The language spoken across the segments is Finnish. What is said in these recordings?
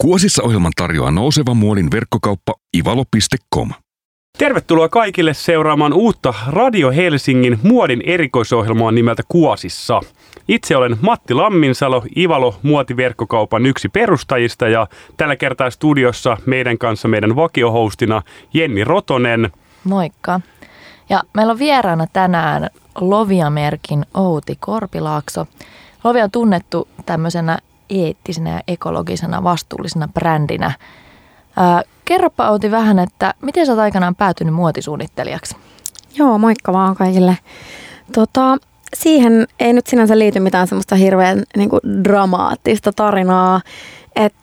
Kuosissa ohjelman tarjoaa nouseva muodin verkkokauppa ivalo.com. Tervetuloa kaikille seuraamaan uutta Radio Helsingin muodin erikoisohjelmaa nimeltä Kuosissa. Itse olen Matti Lamminsalo, Ivalo muotiverkkokaupan yksi perustajista ja tällä kertaa studiossa meidän kanssa meidän vakiohostina Jenni Rotonen. Moikka. Ja meillä on vieraana tänään Lovia-merkin Outi Korpilaakso. Lovia on tunnettu tämmöisenä eettisenä ja ekologisena vastuullisena brändinä. Ää, kerropa Outi vähän, että miten sä oot aikanaan päätynyt muotisuunnittelijaksi? Joo, moikka vaan kaikille. Tota, siihen ei nyt sinänsä liity mitään semmoista hirveän niin kuin, dramaattista tarinaa. Et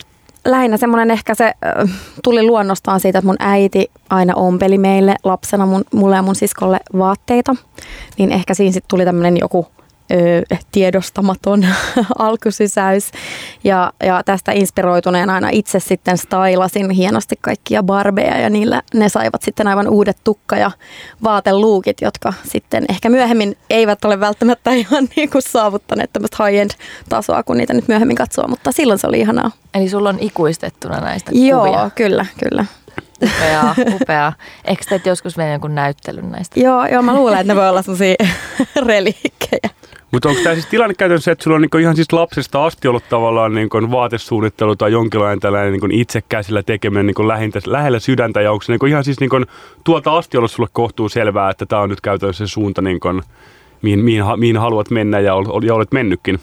lähinnä semmoinen ehkä se äh, tuli luonnostaan siitä, että mun äiti aina ompeli meille lapsena mun, mulle ja mun siskolle vaatteita. Niin ehkä siinä sitten tuli tämmöinen joku tiedostamaton alkusysäys. Ja, ja tästä inspiroituneen aina itse sitten stylasin hienosti kaikkia barbeja ja niillä ne saivat sitten aivan uudet tukka- ja vaateluukit, jotka sitten ehkä myöhemmin eivät ole välttämättä ihan niin kuin saavuttaneet tämmöistä high-end tasoa, kun niitä nyt myöhemmin katsoo, mutta silloin se oli ihanaa. Eli sulla on ikuistettuna näistä Joo, kuvia? kyllä, kyllä. Upeaa, upeaa. Eikö teet joskus vielä jonkun näyttelyn näistä? Joo, joo, mä luulen, että ne voi olla sellaisia reliikkejä. Mutta onko tämä siis tilanne käytännössä, että sulla on niinku ihan siis lapsesta asti ollut tavallaan niinku vaatesuunnittelu tai jonkinlainen tällainen niinku itse käsillä tekeminen niinku lähintä, lähellä sydäntä ja onko se niinku ihan siis niinku tuolta asti ollut sulle kohtuu selvää, että tämä on nyt käytännössä se suunta, niinku, mihin, mihin, mihin haluat mennä ja, ol, ja olet mennytkin?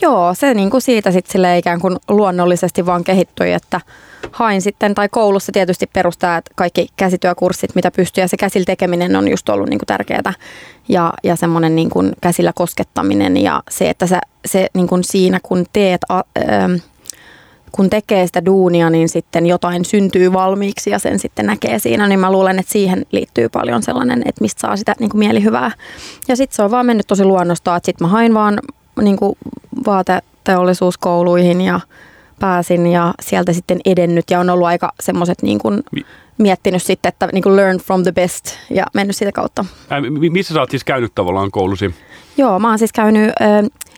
Joo, se niin kuin siitä sitten ikään kuin luonnollisesti vaan kehittyi, että hain sitten, tai koulussa tietysti perustaa että kaikki käsityökurssit, mitä pystyy, ja se käsillä tekeminen on just ollut niin kuin tärkeää, ja, ja semmoinen niin kuin käsillä koskettaminen, ja se, että sä, se niin kuin siinä, kun teet, ä, kun tekee sitä duunia, niin sitten jotain syntyy valmiiksi, ja sen sitten näkee siinä, niin mä luulen, että siihen liittyy paljon sellainen, että mistä saa sitä niin kuin mielihyvää. Ja sitten se on vaan mennyt tosi luonnosta, että sitten mä hain vaan niin kuin vaateteollisuuskouluihin ja pääsin ja sieltä sitten edennyt ja on ollut aika semmoiset niin kuin miettinyt sitten, että niin kuin learn from the best ja mennyt sitä kautta. Ää, missä sä oot siis käynyt tavallaan koulusi? Joo, mä oon siis käynyt ö,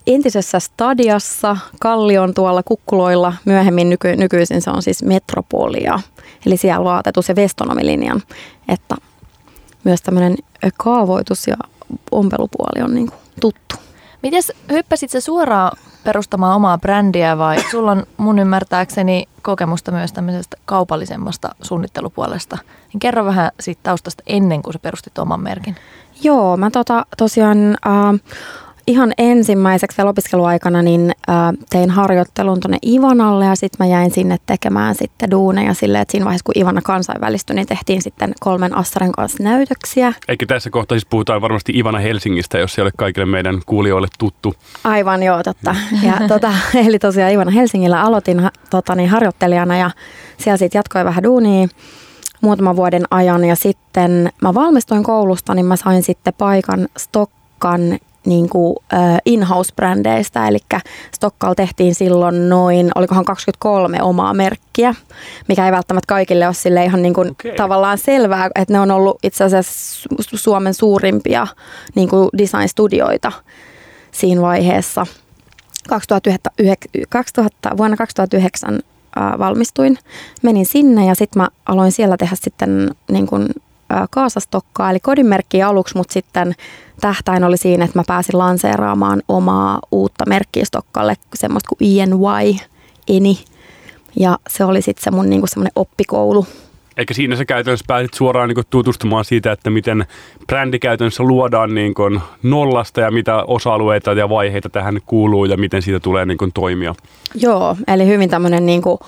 entisessä Stadiassa, Kallion tuolla Kukkuloilla, myöhemmin nyky, nykyisin se on siis Metropolia, eli siellä vaatetus- ja vestonomilinjan, että myös tämmöinen kaavoitus ja ompelupuoli on niin kuin tuttu. Mites hyppäsit sä suoraan perustamaan omaa brändiä vai sulla on mun ymmärtääkseni kokemusta myös tämmöisestä kaupallisemmasta suunnittelupuolesta. Niin kerro vähän siitä taustasta ennen kuin sä perustit oman merkin. Joo, mä tota, tosiaan äh, ihan ensimmäiseksi vielä opiskeluaikana niin äh, tein harjoittelun tuonne Ivanalle ja sitten mä jäin sinne tekemään sitten duuneja silleen, että siinä vaiheessa kun Ivana kansainvälistyi, niin tehtiin sitten kolmen assaren kanssa näytöksiä. Eikä tässä kohtaa siis puhutaan varmasti Ivana Helsingistä, jos se ei ole kaikille meidän kuulijoille tuttu. Aivan joo, totta. Ja, tota, eli tosiaan Ivana Helsingillä aloitin tota, niin, harjoittelijana ja siellä sitten jatkoi vähän duunia muutaman vuoden ajan ja sitten mä valmistuin koulusta, niin mä sain sitten paikan Stokkan niin kuin, äh, in-house-brändeistä, eli Stokkal tehtiin silloin noin, olikohan 23 omaa merkkiä, mikä ei välttämättä kaikille ole sille ihan niin kuin Okei. tavallaan selvää, että ne on ollut itse asiassa Su- Suomen suurimpia niin kuin design-studioita siinä vaiheessa. 2009, 2000, vuonna 2009 äh, valmistuin, menin sinne ja sitten mä aloin siellä tehdä sitten niin kuin, kaasastokkaa, eli kodinmerkkiä aluksi, mutta sitten tähtäin oli siinä, että mä pääsin lanseeraamaan omaa uutta merkkiä Stokkalle, semmoista kuin ENY, Eni. Ja se oli sitten se mun niinku semmoinen oppikoulu. Eikä siinä sä käytännössä pääsit suoraan niin tutustumaan siitä, että miten brändi käytännössä luodaan niin nollasta ja mitä osa-alueita ja vaiheita tähän kuuluu ja miten siitä tulee niin toimia. Joo, eli hyvin tämmöinen niinku,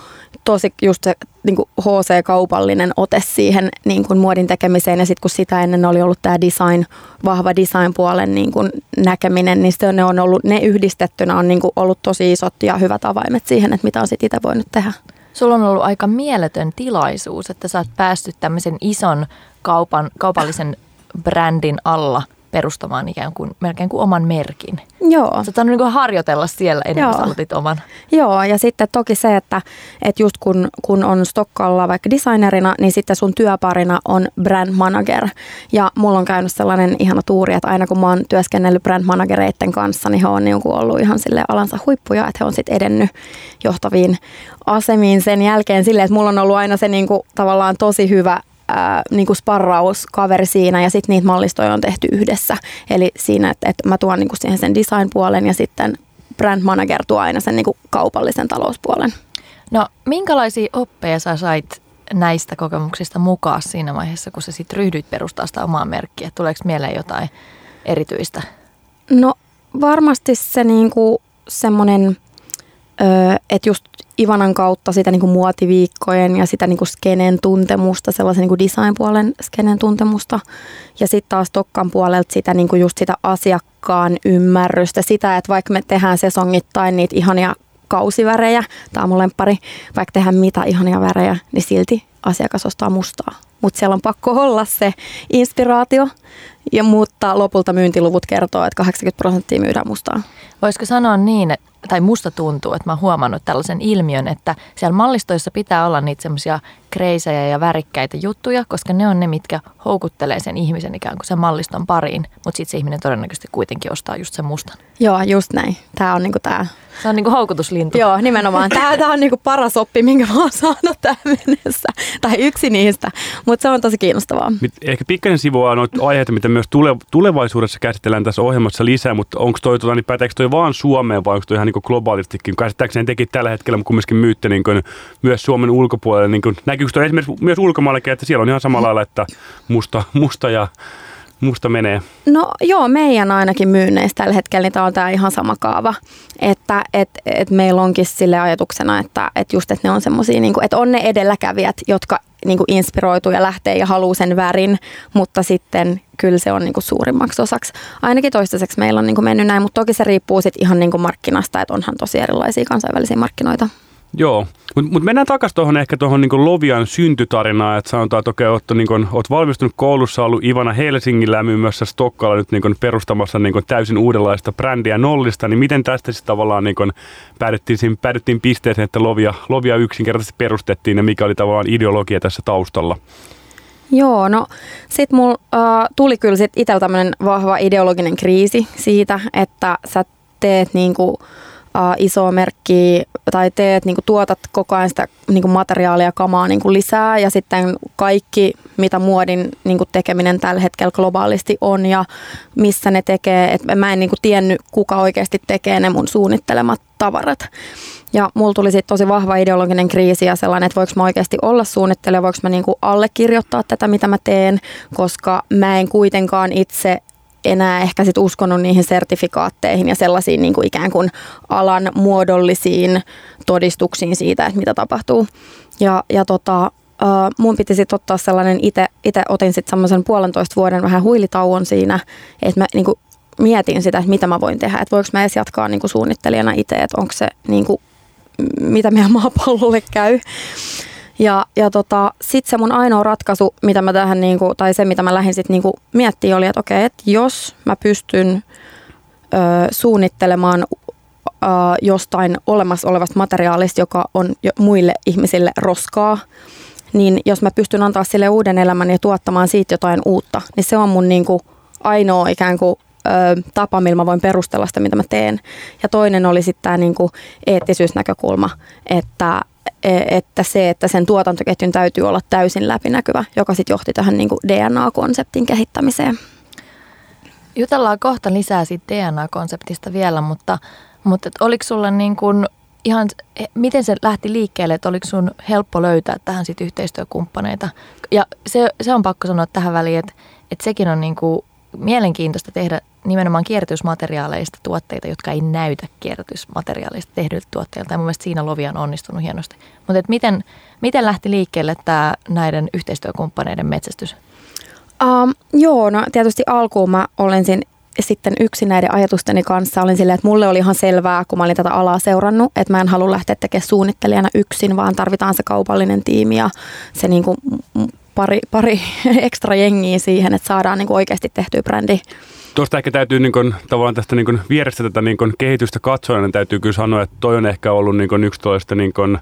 tosi just se niinku HC-kaupallinen ote siihen niinku muodin tekemiseen ja sitten kun sitä ennen oli ollut tämä design, vahva design-puolen niinku näkeminen, niin ne on ollut, ne yhdistettynä on niinku ollut tosi isot ja hyvät avaimet siihen, että mitä on sitten itse voinut tehdä. Sulla on ollut aika mieletön tilaisuus, että sä oot päässyt tämmöisen ison kaupan, kaupallisen brändin alla perustamaan ikään kuin melkein kuin oman merkin. Joo. Sä niin kuin harjoitella siellä ennen kuin Joo. sä aloitit oman. Joo, ja sitten toki se, että, että just kun, kun on Stokkalla vaikka designerina, niin sitten sun työparina on brand manager. Ja mulla on käynyt sellainen ihana tuuri, että aina kun mä oon työskennellyt brand managereiden kanssa, niin he on niin kuin ollut ihan sille alansa huippuja, että he on sitten edennyt johtaviin asemiin sen jälkeen silleen, että mulla on ollut aina se niin kuin, tavallaan tosi hyvä ää, niin kuin sparrauskaveri siinä ja sitten niitä mallistoja on tehty yhdessä. Eli siinä, että, että mä tuon niin kuin siihen sen design-puolen ja sitten brand manager tuo aina sen niin kuin kaupallisen talouspuolen. No, minkälaisia oppeja sä sait näistä kokemuksista mukaan siinä vaiheessa, kun sä sitten ryhdyit perustaa sitä omaa merkkiä? Tuleeko mieleen jotain erityistä? No varmasti se niinku semmoinen, öö, että just Ivanan kautta sitä niinku muotiviikkojen ja sitä niinku skenen tuntemusta, sellaisen niinku design-puolen skenen tuntemusta. Ja sitten taas Tokkan puolelta sitä niinku just sitä asiakkaan ymmärrystä, sitä, että vaikka me tehdään sesongittain niitä ihania kausivärejä, tämä on mun lemppari, vaikka tehdään mitä ihania värejä, niin silti asiakas ostaa mustaa. Mutta siellä on pakko olla se inspiraatio, ja, mutta lopulta myyntiluvut kertoo, että 80 prosenttia myydään mustaa. Voisiko sanoa niin, että- tai musta tuntuu, että mä oon huomannut tällaisen ilmiön, että siellä mallistoissa pitää olla niitä semmoisia kreisejä ja värikkäitä juttuja, koska ne on ne, mitkä houkuttelee sen ihmisen ikään kuin sen malliston pariin, mutta sitten se ihminen todennäköisesti kuitenkin ostaa just sen mustan. Joo, just näin. Tämä on niinku tämä. Se on niin kuin houkutuslintu. Joo, nimenomaan. Tämä, tämä on niinku paras oppi, minkä mä oon saanut tähän mennessä. Tai yksi niistä. Mutta se on tosi kiinnostavaa. Ehkä pikkasen sivua noita aiheita, mitä myös tule- tulevaisuudessa käsitellään tässä ohjelmassa lisää, mutta onko toi, tota, niin päteekö toi vaan Suomeen vai onko toi ihan niin globaalistikin? Käsittääkseni teki tällä hetkellä, kumminkin myytte niin kuin, myös Suomen ulkopuolelle. Niin kuin, näkyykö toi esimerkiksi myös ulkomaillakin, että siellä on ihan samalla lailla, että musta, musta ja musta menee. No joo, meidän ainakin myynneistä tällä hetkellä niin on tämä ihan sama kaava. Että et, et meillä onkin sille ajatuksena, että et just, että ne on semmoisia, niinku, että on ne edelläkävijät, jotka niinku inspiroituu ja lähtee ja haluaa sen värin, mutta sitten kyllä se on niinku suurimmaksi osaksi. Ainakin toistaiseksi meillä on niinku mennyt näin, mutta toki se riippuu sitten ihan niinku markkinasta, että onhan tosi erilaisia kansainvälisiä markkinoita. Joo, mutta mut mennään takaisin tuohon ehkä tuohon niin Lovian syntytarinaan, että sanotaan, että okei, oot, niin oot valmistunut koulussa, ollut Ivana Helsingillä ja myymässä Stokkalla nyt niin kun, perustamassa niin kun, täysin uudenlaista brändiä nollista, niin miten tästä sitten tavallaan niin kun, päädyttiin, siinä, päädyttiin pisteeseen, että Lovia, Lovia yksinkertaisesti perustettiin ja mikä oli tavallaan ideologia tässä taustalla? Joo, no sit mulla äh, tuli kyllä sit itsellä tämmönen vahva ideologinen kriisi siitä, että sä teet niinku äh, isoa merkkiä tai teet, niinku, tuotat koko ajan sitä niinku, materiaalia ja kamaa niinku, lisää ja sitten kaikki, mitä muodin niinku, tekeminen tällä hetkellä globaalisti on ja missä ne tekee, että mä en niinku, tiennyt, kuka oikeasti tekee ne mun suunnittelemat tavarat. Ja mulla tuli sitten tosi vahva ideologinen kriisi ja sellainen, että voiko mä oikeasti olla suunnittelija, voiko mä niinku allekirjoittaa tätä, mitä mä teen, koska mä en kuitenkaan itse enää ehkä sit uskonut niihin sertifikaatteihin ja sellaisiin niin kuin ikään kuin alan muodollisiin todistuksiin siitä, että mitä tapahtuu. Ja, ja tota, mun piti sitten ottaa sellainen, itse otin sitten semmoisen puolentoista vuoden vähän huilitauon siinä, että mä niin kuin mietin sitä, että mitä mä voin tehdä, että voiko mä edes jatkaa niin kuin suunnittelijana itse, että onko se niin kuin, mitä meidän maapallolle käy. Ja, ja tota, sitten se mun ainoa ratkaisu, mitä mä tähän, niinku, tai se mitä mä lähdin sitten niinku miettimään, oli, että okei, että jos mä pystyn ö, suunnittelemaan ö, jostain olemassa olevasta materiaalista, joka on jo muille ihmisille roskaa, niin jos mä pystyn antaa sille uuden elämän ja tuottamaan siitä jotain uutta, niin se on mun niinku ainoa ikään kuin tapa, millä mä voin perustella sitä, mitä mä teen. Ja toinen oli sitten tämä niinku eettisyysnäkökulma, että että se, että sen tuotantoketjun täytyy olla täysin läpinäkyvä, joka sitten johti tähän niin kuin DNA-konseptin kehittämiseen. Jutellaan kohta lisää siitä DNA-konseptista vielä, mutta, mutta oliko sulla niin kuin ihan, miten se lähti liikkeelle, että oliko sun helppo löytää tähän sit yhteistyökumppaneita? Ja se, se on pakko sanoa tähän väliin, että, että sekin on niin kuin mielenkiintoista tehdä nimenomaan kierrätysmateriaaleista tuotteita, jotka ei näytä kierrätysmateriaaleista tehdyiltä tuotteilta. Ja mun mielestä siinä Lovi on onnistunut hienosti. Mutta miten, miten lähti liikkeelle tämä näiden yhteistyökumppaneiden metsästys? Um, joo, no tietysti alkuun mä olen siinä sitten yksin näiden ajatusteni kanssa olin silleen, että mulle oli ihan selvää, kun mä olin tätä alaa seurannut, että mä en halua lähteä tekemään suunnittelijana yksin, vaan tarvitaan se kaupallinen tiimi ja se niin kuin pari, pari ekstra jengiä siihen, että saadaan niin kuin oikeasti tehtyä brändi. Tuosta ehkä täytyy niin kuin, tavallaan tästä niin kuin, vierestä tätä niin kuin, kehitystä katsoen, niin täytyy kyllä sanoa, että toi on ehkä ollut niin kuin, yksi toista niin kuin,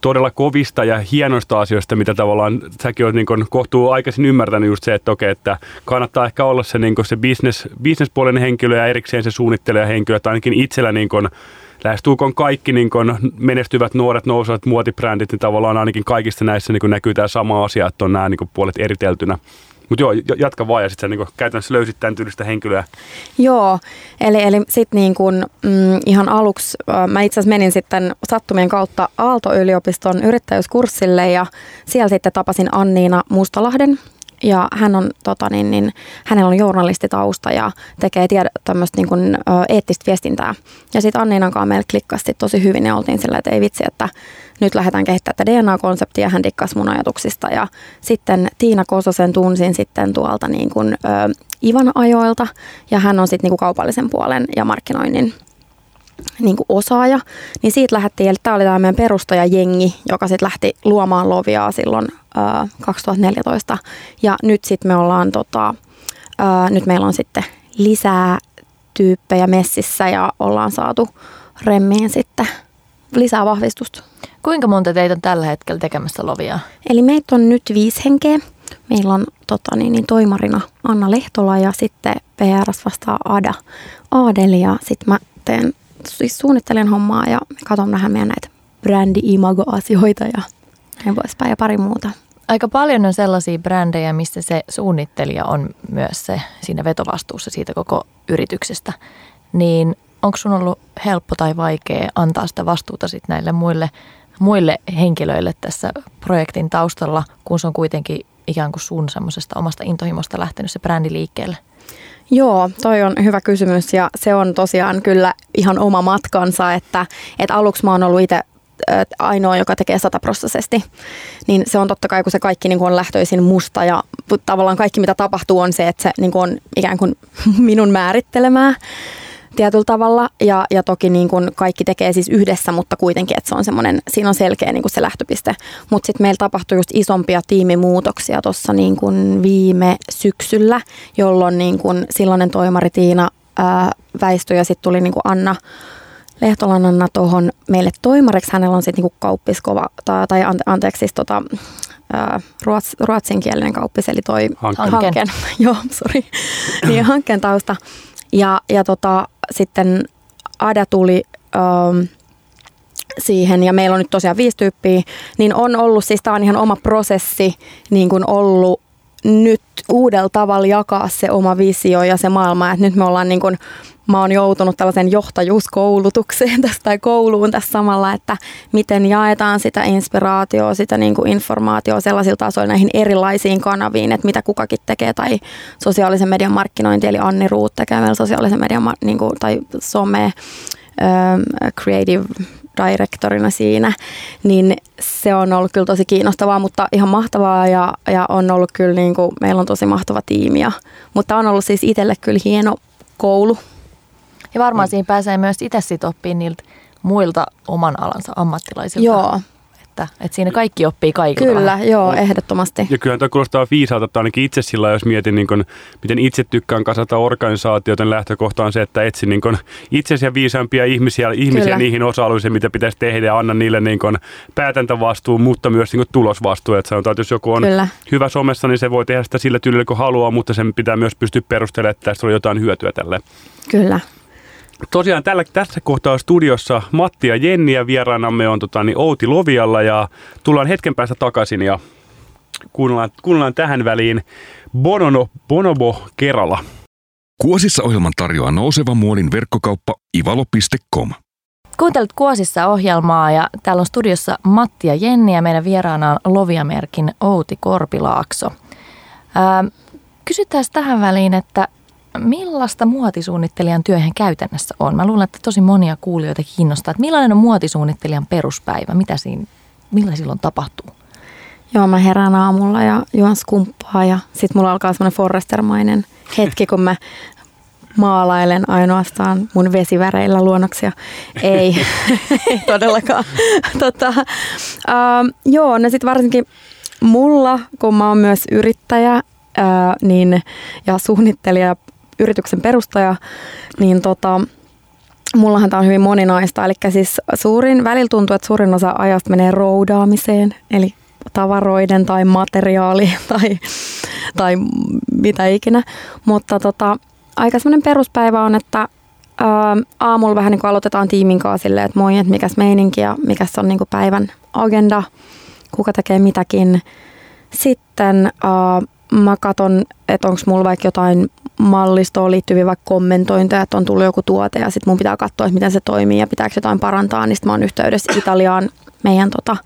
todella kovista ja hienoista asioista, mitä tavallaan säkin olet niin kohtuu aikaisin ymmärtänyt just se, että okei, että kannattaa ehkä olla se, niin se business, businesspuolen henkilö ja erikseen se suunnittelija henkilö, että ainakin itsellä niin kuin, lähestulkoon kaikki niin kuin menestyvät nuoret nousevat muotibrändit, niin tavallaan ainakin kaikista näissä niin näkyy tämä sama asia, että on nämä niin puolet eriteltynä. Mutta joo, jatka vaan ja sitten sä niin käytännössä löysit tämän tyylistä henkilöä. Joo, eli, eli sitten niin kun, mm, ihan aluksi äh, mä itse asiassa menin sitten sattumien kautta Aalto-yliopiston yrittäjyyskurssille ja siellä sitten tapasin Anniina Mustalahden, ja hän on, tota, niin, niin, hänellä on journalistitausta ja tekee tiedä, tämmöistä niin kuin, ö, eettistä viestintää. Ja sitten Anniinan kanssa meillä klikkasi tosi hyvin ja oltiin sillä, että ei vitsi, että nyt lähdetään kehittämään tätä DNA-konseptia, hän dikkasi mun ajatuksista. Ja sitten Tiina Kososen tunsin sitten tuolta niin kuin, ö, Ivan ajoilta ja hän on sitten niin kuin kaupallisen puolen ja markkinoinnin niin kuin osaaja, niin siitä lähdettiin, eli tämä oli tämä meidän perustajajengi, joka sitten lähti luomaan Loviaa silloin ää, 2014. Ja nyt sitten me ollaan, tota, ää, nyt meillä on sitten lisää tyyppejä messissä ja ollaan saatu remmiin sitten lisää vahvistusta. Kuinka monta teitä on tällä hetkellä tekemässä Loviaa? Eli meitä on nyt viisi henkeä. Meillä on tota, niin, niin, toimarina Anna Lehtola ja sitten PRS vastaa Ada Aadeli ja sitten mä teen siis suunnittelen hommaa ja katson vähän meidän näitä brändi-imago-asioita ja näin poispäin ja pari muuta. Aika paljon on sellaisia brändejä, missä se suunnittelija on myös se siinä vetovastuussa siitä koko yrityksestä. Niin onko sun ollut helppo tai vaikea antaa sitä vastuuta sitten näille muille, muille henkilöille tässä projektin taustalla, kun se on kuitenkin ikään kuin sun semmoisesta omasta intohimosta lähtenyt se brändi liikkeelle? Joo, toi on hyvä kysymys ja se on tosiaan kyllä ihan oma matkansa, että, että aluksi mä oon ollut itse ainoa, joka tekee sataprosessisesti, niin se on totta kai, kun se kaikki niin kuin on lähtöisin musta ja tavallaan kaikki mitä tapahtuu on se, että se niin kuin on ikään kuin minun määrittelemää tietyllä tavalla ja, ja toki niin kuin kaikki tekee siis yhdessä, mutta kuitenkin, että se on semmoinen, siinä on selkeä niin kuin se lähtöpiste. Mutta sitten meillä tapahtui just isompia tiimimuutoksia tuossa niin kuin viime syksyllä, jolloin niin kuin silloinen toimari Tiina ää, väistyi ja sitten tuli niin kuin Anna Lehtolan Anna tuohon meille toimariksi. Hänellä on sitten niinku kauppiskova, tai, tai ante, anteeksi siis tota, ruots, ruotsinkielinen kauppis, eli toi hankkeen, hankkeen joo, sorry, niin hankkeen tausta. Ja, ja tota, sitten Ada tuli ähm, siihen ja meillä on nyt tosiaan viisi tyyppiä, niin on ollut, siis tämä on ihan oma prosessi, niin kuin ollut nyt uudella tavalla jakaa se oma visio ja se maailma, että nyt me ollaan niin kuin, mä oon joutunut tällaisen johtajuuskoulutukseen tästä tai kouluun tässä samalla, että miten jaetaan sitä inspiraatioa, sitä niin kuin informaatiota sellaisilla tasoilla näihin erilaisiin kanaviin, että mitä kukakin tekee tai sosiaalisen median markkinointi, eli Anni Ruut tekee meillä sosiaalisen median niin kuin, tai some, ähm, creative directorina siinä, niin se on ollut kyllä tosi kiinnostavaa, mutta ihan mahtavaa ja, ja on ollut kyllä niin kuin, meillä on tosi mahtava tiimi. Ja, mutta on ollut siis itselle kyllä hieno koulu. Ja varmaan mm. siinä pääsee myös itse sitten oppimaan niiltä muilta oman alansa ammattilaisilta. Joo, että, että siinä kaikki oppii kaikilta Kyllä, vähän. joo, ehdottomasti. Ja kyllä tämä kuulostaa viisaalta, että ainakin itse sillä, jos mietin, niin kun, miten itse tykkään kasata organisaatioita, niin lähtökohta on se, että etsi niin kun, itsesi viisaampia ihmisiä, ihmisiä kyllä. niihin osa-alueisiin, mitä pitäisi tehdä ja anna niille niin kun, päätäntävastuu, mutta myös niin kun, tulosvastuu. Että sanotaan, että jos joku on kyllä. hyvä somessa, niin se voi tehdä sitä sillä tyylillä, kun haluaa, mutta sen pitää myös pystyä perustelemaan, että tästä on jotain hyötyä tälle. Kyllä. Tosiaan tällä, tässä kohtaa studiossa Matti ja Jenni ja vieraanamme on tota, niin Outi Lovialla ja tullaan hetken päästä takaisin ja kuunnellaan, kuunnellaan tähän väliin Bonono, Bonobo Kerala. Kuosissa ohjelman tarjoaa nouseva muodin verkkokauppa ivalo.com. Kuuntelut Kuosissa ohjelmaa ja täällä on studiossa Matti ja Jenni ja meidän vieraana on Loviamerkin Outi Korpilaakso. Ää, kysytään tähän väliin, että millaista muotisuunnittelijan työhön käytännössä on? Mä luulen, että tosi monia kuulijoita kiinnostaa, että millainen on muotisuunnittelijan peruspäivä? Mitä siinä, millä silloin tapahtuu? Joo, mä herään aamulla ja juon skumppaa ja sitten mulla alkaa semmoinen Forrestermainen hetki, kun mä maalailen ainoastaan mun vesiväreillä luonnoksia. Ei, ei todellakaan. tota, uh, joo, no sitten varsinkin mulla, kun mä oon myös yrittäjä ää, niin, ja suunnittelija, yrityksen perustaja, niin tota, mullahan tämä on hyvin moninaista. Eli siis suurin, välillä tuntuu, että suurin osa ajasta menee roudaamiseen, eli tavaroiden tai materiaali tai, tai mitä ikinä. Mutta tota, aika semmoinen peruspäivä on, että ää, aamulla vähän niin kuin aloitetaan tiimin kanssa silleen, että moi, että mikäs meininki ja mikäs on niin kuin päivän agenda, kuka tekee mitäkin. Sitten ää, mä katson, että onko mulla vaikka jotain mallistoon liittyviä vaikka kommentointeja, että on tullut joku tuote ja sitten mun pitää katsoa, että miten se toimii ja pitääkö jotain parantaa, niin sitten mä oon yhteydessä Italiaan meidän tota,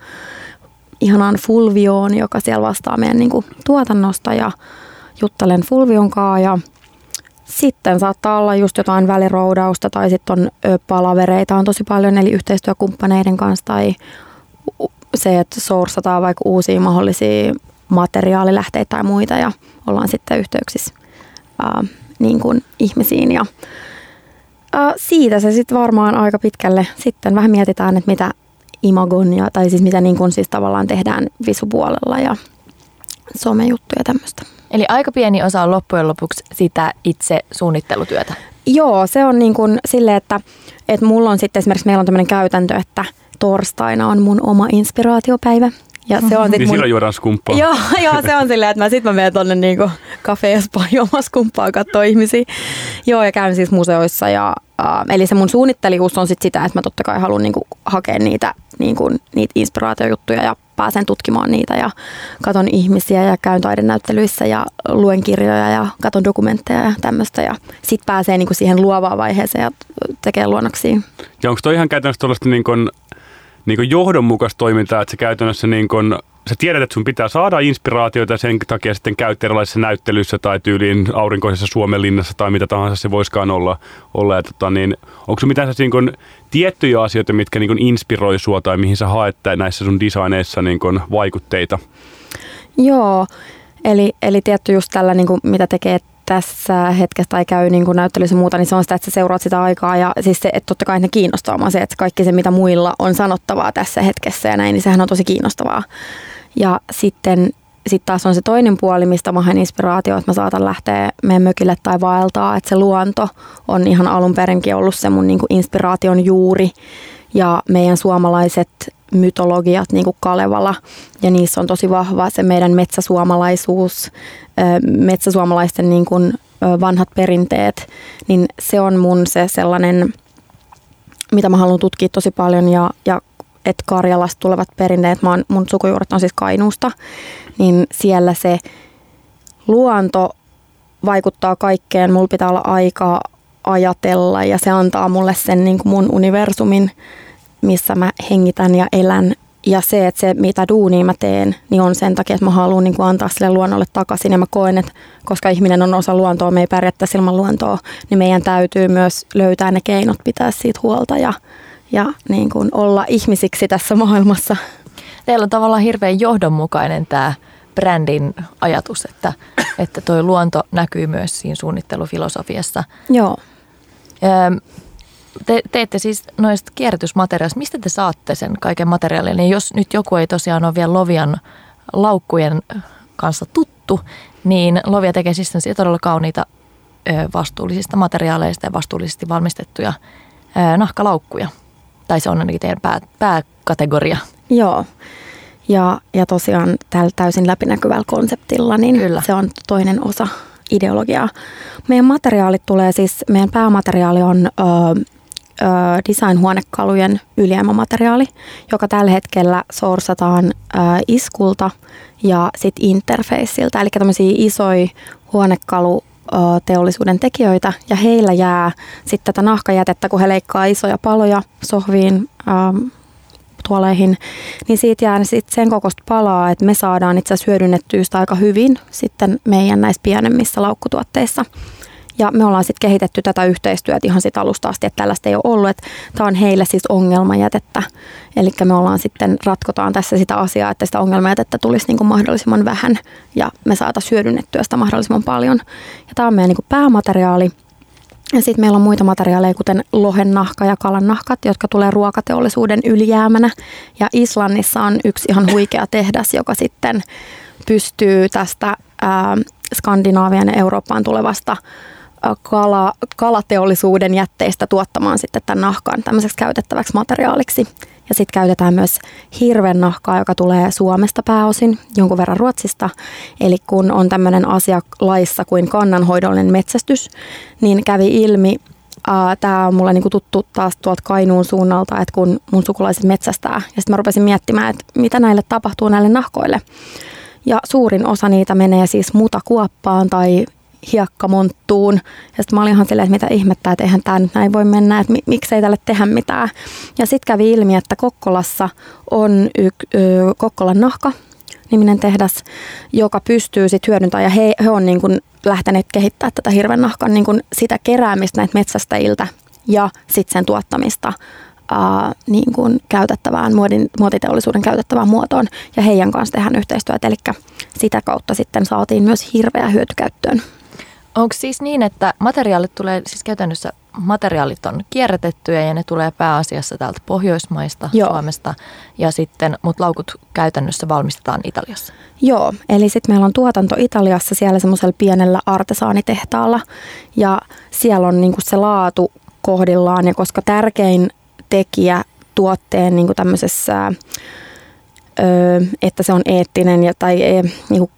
ihanaan Fulvioon, joka siellä vastaa meidän niin kuin, tuotannosta ja juttelen Fulvion kanssa ja sitten saattaa olla just jotain väliroudausta tai sitten on palavereita on tosi paljon, eli yhteistyökumppaneiden kanssa tai se, että sourcataan vaikka uusia mahdollisia materiaalilähteitä tai muita ja ollaan sitten yhteyksissä ää, niin kuin ihmisiin ja ää, siitä se sitten varmaan aika pitkälle sitten vähän mietitään, että mitä imagon ja, tai siis mitä niin kuin siis tavallaan tehdään visupuolella ja somejuttuja tämmöistä. Eli aika pieni osa on loppujen lopuksi sitä itse suunnittelutyötä. Joo, se on niin kuin silleen, että, että mulla on sitten esimerkiksi, meillä on tämmöinen käytäntö, että torstaina on mun oma inspiraatiopäivä. Ja se on sit niin mun... silloin juodaan skumppaa. Joo, joo, se on silleen, että mä sit mä menen tonne niinku kafeespaan juomaan skumppaa katsoa ihmisiä. Joo, ja käyn siis museoissa. Ja, äh, eli se mun suunnittelijuus on sit sitä, että mä totta kai haluan niinku hakea niitä, niinku, niitä inspiraatiojuttuja ja pääsen tutkimaan niitä ja katon ihmisiä ja käyn taidenäyttelyissä ja luen kirjoja ja katon dokumentteja ja tämmöistä. Ja sitten pääsee niinku siihen luovaan vaiheeseen ja tekee luonnoksia. Ja onko toi ihan käytännössä tuollaista niin niin kuin johdonmukaista toimintaa, että se käytännössä niin kuin, sä tiedät, että sun pitää saada inspiraatioita sen takia sitten käyt erilaisissa näyttelyissä tai tyyliin aurinkoisessa Suomen linnassa tai mitä tahansa se voiskaan olla. olla tota, niin, onko se mitään niin kuin, tiettyjä asioita, mitkä niin kuin inspiroi sua tai mihin sä haet näissä sun designeissa niin kuin, vaikutteita? Joo, eli, eli tietty just tällä, niin kuin, mitä tekee tässä hetkessä tai käy niin kuin näyttelyssä muuta, niin se on sitä, että sä seuraat sitä aikaa ja siis se, että totta kai ne kiinnostaa se, että kaikki se, mitä muilla on sanottavaa tässä hetkessä ja näin, niin sehän on tosi kiinnostavaa. Ja sitten sitten taas on se toinen puoli, mistä mä haen inspiraatio, että mä saatan lähteä meidän mökille tai vaeltaa, että se luonto on ihan alun perinkin ollut se mun niin kuin inspiraation juuri ja meidän suomalaiset mytologiat, niin kuin Kalevala, ja niissä on tosi vahva se meidän metsäsuomalaisuus, metsäsuomalaisten niin kuin vanhat perinteet, niin se on mun se sellainen, mitä mä haluan tutkia tosi paljon, ja, ja että Karjalasta tulevat perinteet, mä oon, mun sukujuuret on siis Kainuusta, niin siellä se luonto vaikuttaa kaikkeen, mulla pitää olla aikaa ajatella ja se antaa mulle sen niin kuin mun universumin missä mä hengitän ja elän. Ja se, että se mitä duunia mä teen, niin on sen takia, että mä haluan niin kuin antaa sille luonnolle takaisin. Ja mä koen, että koska ihminen on osa luontoa, me ei pärjättäisi ilman luontoa, niin meidän täytyy myös löytää ne keinot pitää siitä huolta ja, ja niin kuin olla ihmisiksi tässä maailmassa. Teillä on tavallaan hirveän johdonmukainen tämä brändin ajatus, että, että toi luonto näkyy myös siinä suunnittelufilosofiassa. Joo te teette siis noista kierrätysmateriaalista. Mistä te saatte sen kaiken materiaalin? Niin jos nyt joku ei tosiaan ole vielä Lovian laukkujen kanssa tuttu, niin Lovia tekee siis todella kauniita vastuullisista materiaaleista ja vastuullisesti valmistettuja nahkalaukkuja. Tai se on ainakin teidän pää, pääkategoria. Joo. Ja, ja tosiaan tällä täysin läpinäkyvällä konseptilla, niin Kyllä. se on toinen osa ideologiaa. Meidän materiaalit tulee siis, meidän päämateriaali on ö, designhuonekalujen ylijäämämateriaali, joka tällä hetkellä sorsataan iskulta ja sitten interfaceilta, eli tämmöisiä isoja huonekalu teollisuuden tekijöitä ja heillä jää sitten tätä nahkajätettä, kun he leikkaa isoja paloja sohviin, tuoleihin, niin siitä jää sit sen kokoista palaa, että me saadaan itse asiassa hyödynnettyä sitä aika hyvin sitten meidän näissä pienemmissä laukkutuotteissa. Ja me ollaan sitten kehitetty tätä yhteistyötä ihan sitä alusta asti, että tällaista ei ole ollut. Tämä on heille siis ongelmajätettä. Eli me ollaan sitten, ratkotaan tässä sitä asiaa, että sitä ongelmajätettä tulisi niin kuin mahdollisimman vähän ja me saataisiin hyödynnettyä sitä mahdollisimman paljon. Ja tämä on meidän niin kuin päämateriaali. Ja sitten meillä on muita materiaaleja, kuten lohennahka ja kalannahkat, jotka tulee ruokateollisuuden ylijäämänä. Ja Islannissa on yksi ihan huikea tehdas, joka sitten pystyy tästä ää, Skandinaavian ja Eurooppaan tulevasta kala, kalateollisuuden jätteistä tuottamaan sitten tämän nahkan tämmöiseksi käytettäväksi materiaaliksi. Ja sitten käytetään myös hirven nahkaa, joka tulee Suomesta pääosin, jonkun verran Ruotsista. Eli kun on tämmöinen asia laissa kuin kannanhoidollinen metsästys, niin kävi ilmi, tämä on mulle niinku tuttu taas tuolta Kainuun suunnalta, että kun mun sukulaiset metsästää, ja sitten mä rupesin miettimään, että mitä näille tapahtuu näille nahkoille. Ja suurin osa niitä menee siis mutakuoppaan tai hiekkamonttuun. Ja sitten mä olin ihan silleen, että mitä ihmettä, että eihän tämä nyt näin voi mennä, että miksei tälle tehdä mitään. Ja sitten kävi ilmi, että Kokkolassa on yk, ö, Kokkolan nahka, niminen tehdas, joka pystyy sitten hyödyntämään, ja he, he on niin kuin lähteneet kehittämään tätä hirven nahkan niin kuin sitä keräämistä näitä metsästäjiltä ja sitten sen tuottamista ää, niin kuin käytettävään, muodin, muotiteollisuuden käytettävään muotoon ja heidän kanssa tehdään yhteistyötä. Eli sitä kautta sitten saatiin myös hirveä hyötykäyttöön. Onko siis niin, että materiaalit tulee, siis käytännössä materiaalit on kierrätettyjä ja ne tulee pääasiassa täältä Pohjoismaista, Joo. Suomesta, ja sitten, mutta laukut käytännössä valmistetaan Italiassa? Joo, eli sitten meillä on tuotanto Italiassa siellä semmoisella pienellä artesaanitehtaalla, ja siellä on niinku se laatu kohdillaan, ja koska tärkein tekijä tuotteen niinku tämmöisessä, että se on eettinen ja, tai e, niinku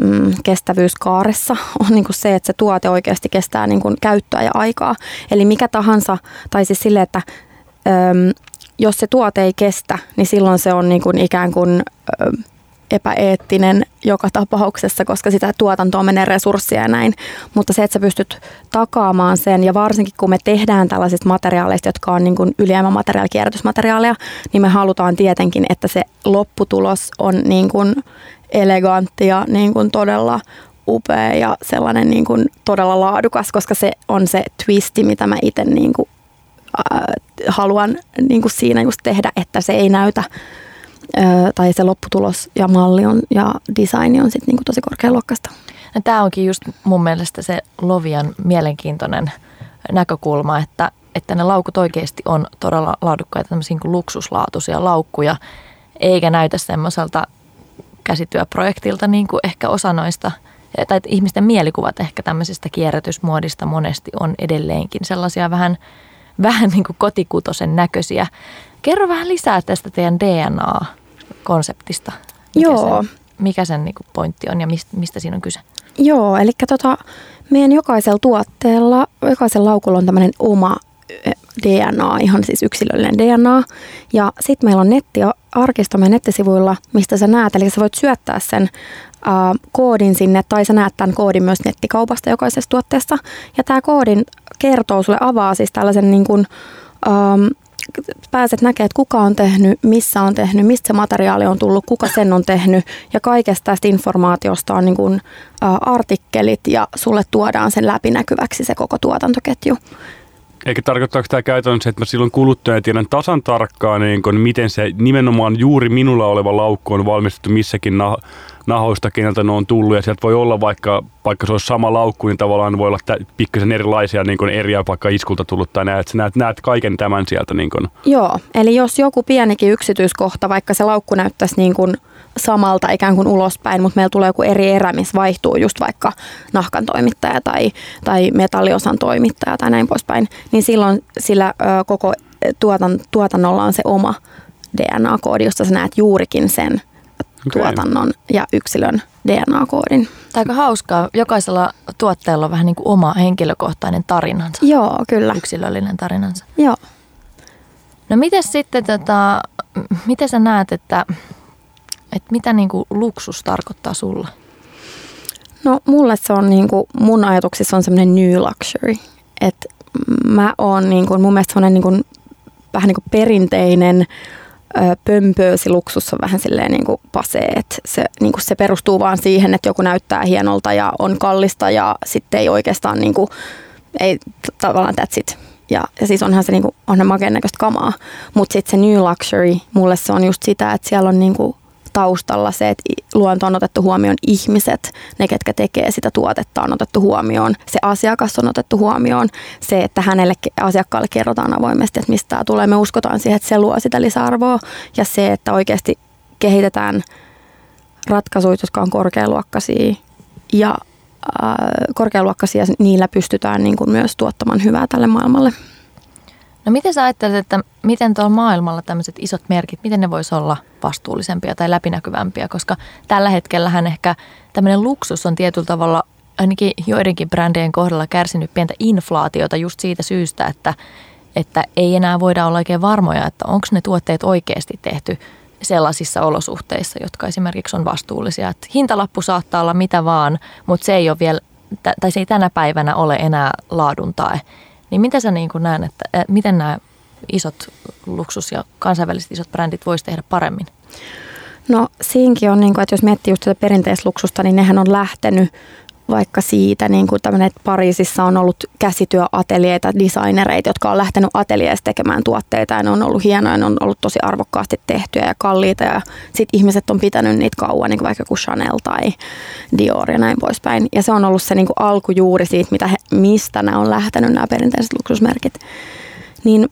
mm, kestävyyskaaressa on niin kuin se, että se tuote oikeasti kestää niin kuin käyttöä ja aikaa. Eli mikä tahansa, tai siis sille, että äm, jos se tuote ei kestä, niin silloin se on niin kuin ikään kuin äm, epäeettinen joka tapauksessa, koska sitä tuotantoa menee resursseja ja näin. Mutta se, että sä pystyt takaamaan sen, ja varsinkin kun me tehdään tällaisista materiaaleista, jotka on niin kuin ylijäämämateriaali, kierrätysmateriaalia, niin me halutaan tietenkin, että se lopputulos on niin kuin elegantti ja niin kuin todella upea ja sellainen niin kuin todella laadukas, koska se on se twisti, mitä mä itse niin kuin, äh, haluan niin kuin siinä just tehdä, että se ei näytä äh, tai se lopputulos ja malli on, ja design on sitten niin tosi korkealuokkaista. No, Tämä onkin just mun mielestä se Lovian mielenkiintoinen näkökulma, että, että ne laukut oikeasti on todella laadukkaita, tämmöisiä niin luksuslaatuisia laukkuja, eikä näytä semmoiselta käsityöprojektilta niin kuin ehkä osa noista, tai että ihmisten mielikuvat ehkä tämmöisestä kierrätysmuodista monesti on edelleenkin sellaisia vähän, vähän niin kuin kotikutosen näköisiä. Kerro vähän lisää tästä teidän DNA-konseptista. Mikä Joo. Sen, mikä sen niin kuin pointti on ja mistä, mistä siinä on kyse? Joo, eli tota, meidän jokaisella tuotteella, jokaisella laukulla on tämmöinen oma DNA, ihan siis yksilöllinen DNA. Ja sitten meillä on nettiarkisto meidän nettisivuilla, mistä sä näet, eli sä voit syöttää sen äh, koodin sinne, tai sä näet tämän koodin myös nettikaupasta jokaisesta tuotteesta. Ja tämä koodin kertoo sulle, avaa siis tällaisen niin kuin, ähm, pääset näkemään, että kuka on tehnyt, missä on tehnyt, mistä se materiaali on tullut, kuka sen on tehnyt. Ja kaikesta tästä informaatiosta on niin kuin, ä, artikkelit ja sulle tuodaan sen läpinäkyväksi se koko tuotantoketju. Eikä tarkoittaako tämä käytännössä, että mä silloin kuluttajana tiedän tasan tarkkaan, niin kun, miten se nimenomaan juuri minulla oleva laukku on valmistettu missäkin nah- nahoista, keneltä ne on tullut. Ja sieltä voi olla vaikka, vaikka se olisi sama laukku, niin tavallaan voi olla tä- pikkasen erilaisia niin eriä vaikka iskulta tullut tai näet, näet, näet kaiken tämän sieltä. Niin kun. Joo, eli jos joku pienikin yksityiskohta, vaikka se laukku näyttäisi niin kuin – samalta ikään kuin ulospäin, mutta meillä tulee joku eri erä, missä vaihtuu just vaikka nahkan toimittaja tai, tai metalliosan toimittaja tai näin poispäin, niin silloin sillä ö, koko tuotan, tuotannolla on se oma DNA-koodi, josta sä näet juurikin sen okay. tuotannon ja yksilön DNA-koodin. Aika hauskaa. Jokaisella tuotteella on vähän niin kuin oma henkilökohtainen tarinansa. Joo, kyllä. Yksilöllinen tarinansa. Joo. No miten sitten, tota, miten sä näet, että että mitä niin kuin luksus tarkoittaa sulla? No mulle se on niin kuin, mun ajatuksissa on semmoinen new luxury. Että mä oon niin kuin, mun mielestä semmoinen niin kuin, vähän niin kuin perinteinen pömpöösi luksus on vähän silleen niin kuin pasee, että se, niin kuin se perustuu vaan siihen, että joku näyttää hienolta ja on kallista ja sitten ei oikeastaan niin kuin, ei tavallaan that's it. Ja, ja siis onhan se niin kuin, onhan makeen näköistä kamaa, mutta sitten se new luxury, mulle se on just sitä, että siellä on niin kuin taustalla se, että luonto on otettu huomioon ihmiset, ne ketkä tekee sitä tuotetta on otettu huomioon, se asiakas on otettu huomioon, se, että hänelle asiakkaalle kerrotaan avoimesti, että mistä tämä tulee. Me uskotaan siihen, että se luo sitä lisäarvoa ja se, että oikeasti kehitetään ratkaisuja, jotka on korkealuokkaisia ja äh, korkealuokkaisia, niillä pystytään niin kuin myös tuottamaan hyvää tälle maailmalle. No miten sä ajattelet, että miten tuolla maailmalla tämmöiset isot merkit, miten ne voisi olla vastuullisempia tai läpinäkyvämpiä, koska tällä hetkellähän ehkä tämmöinen luksus on tietyllä tavalla ainakin joidenkin brändien kohdalla kärsinyt pientä inflaatiota just siitä syystä, että, että ei enää voida olla oikein varmoja, että onko ne tuotteet oikeasti tehty sellaisissa olosuhteissa, jotka esimerkiksi on vastuullisia. Että hintalappu saattaa olla mitä vaan, mutta se ei ole vielä, tai se ei tänä päivänä ole enää laadun tae. Niin miten sä niin kuin näen, että äh, miten nämä isot luksus- ja kansainväliset isot brändit voisi tehdä paremmin? No siinkin on, niin kuin, että jos miettii just tätä perinteisluksusta, niin nehän on lähtenyt vaikka siitä, niin kuin tämmöinen, että Pariisissa on ollut käsityöateljeita, designereita, jotka on lähtenyt ateljeesta tekemään tuotteita ja ne on ollut hienoja, ne on ollut tosi arvokkaasti tehtyjä ja kalliita ja sitten ihmiset on pitänyt niitä kauan, niin kuin vaikka joku Chanel tai Dior ja näin poispäin. Ja se on ollut se niin kuin alkujuuri siitä, mitä he, mistä nämä on lähtenyt nämä perinteiset luksusmerkit. Niin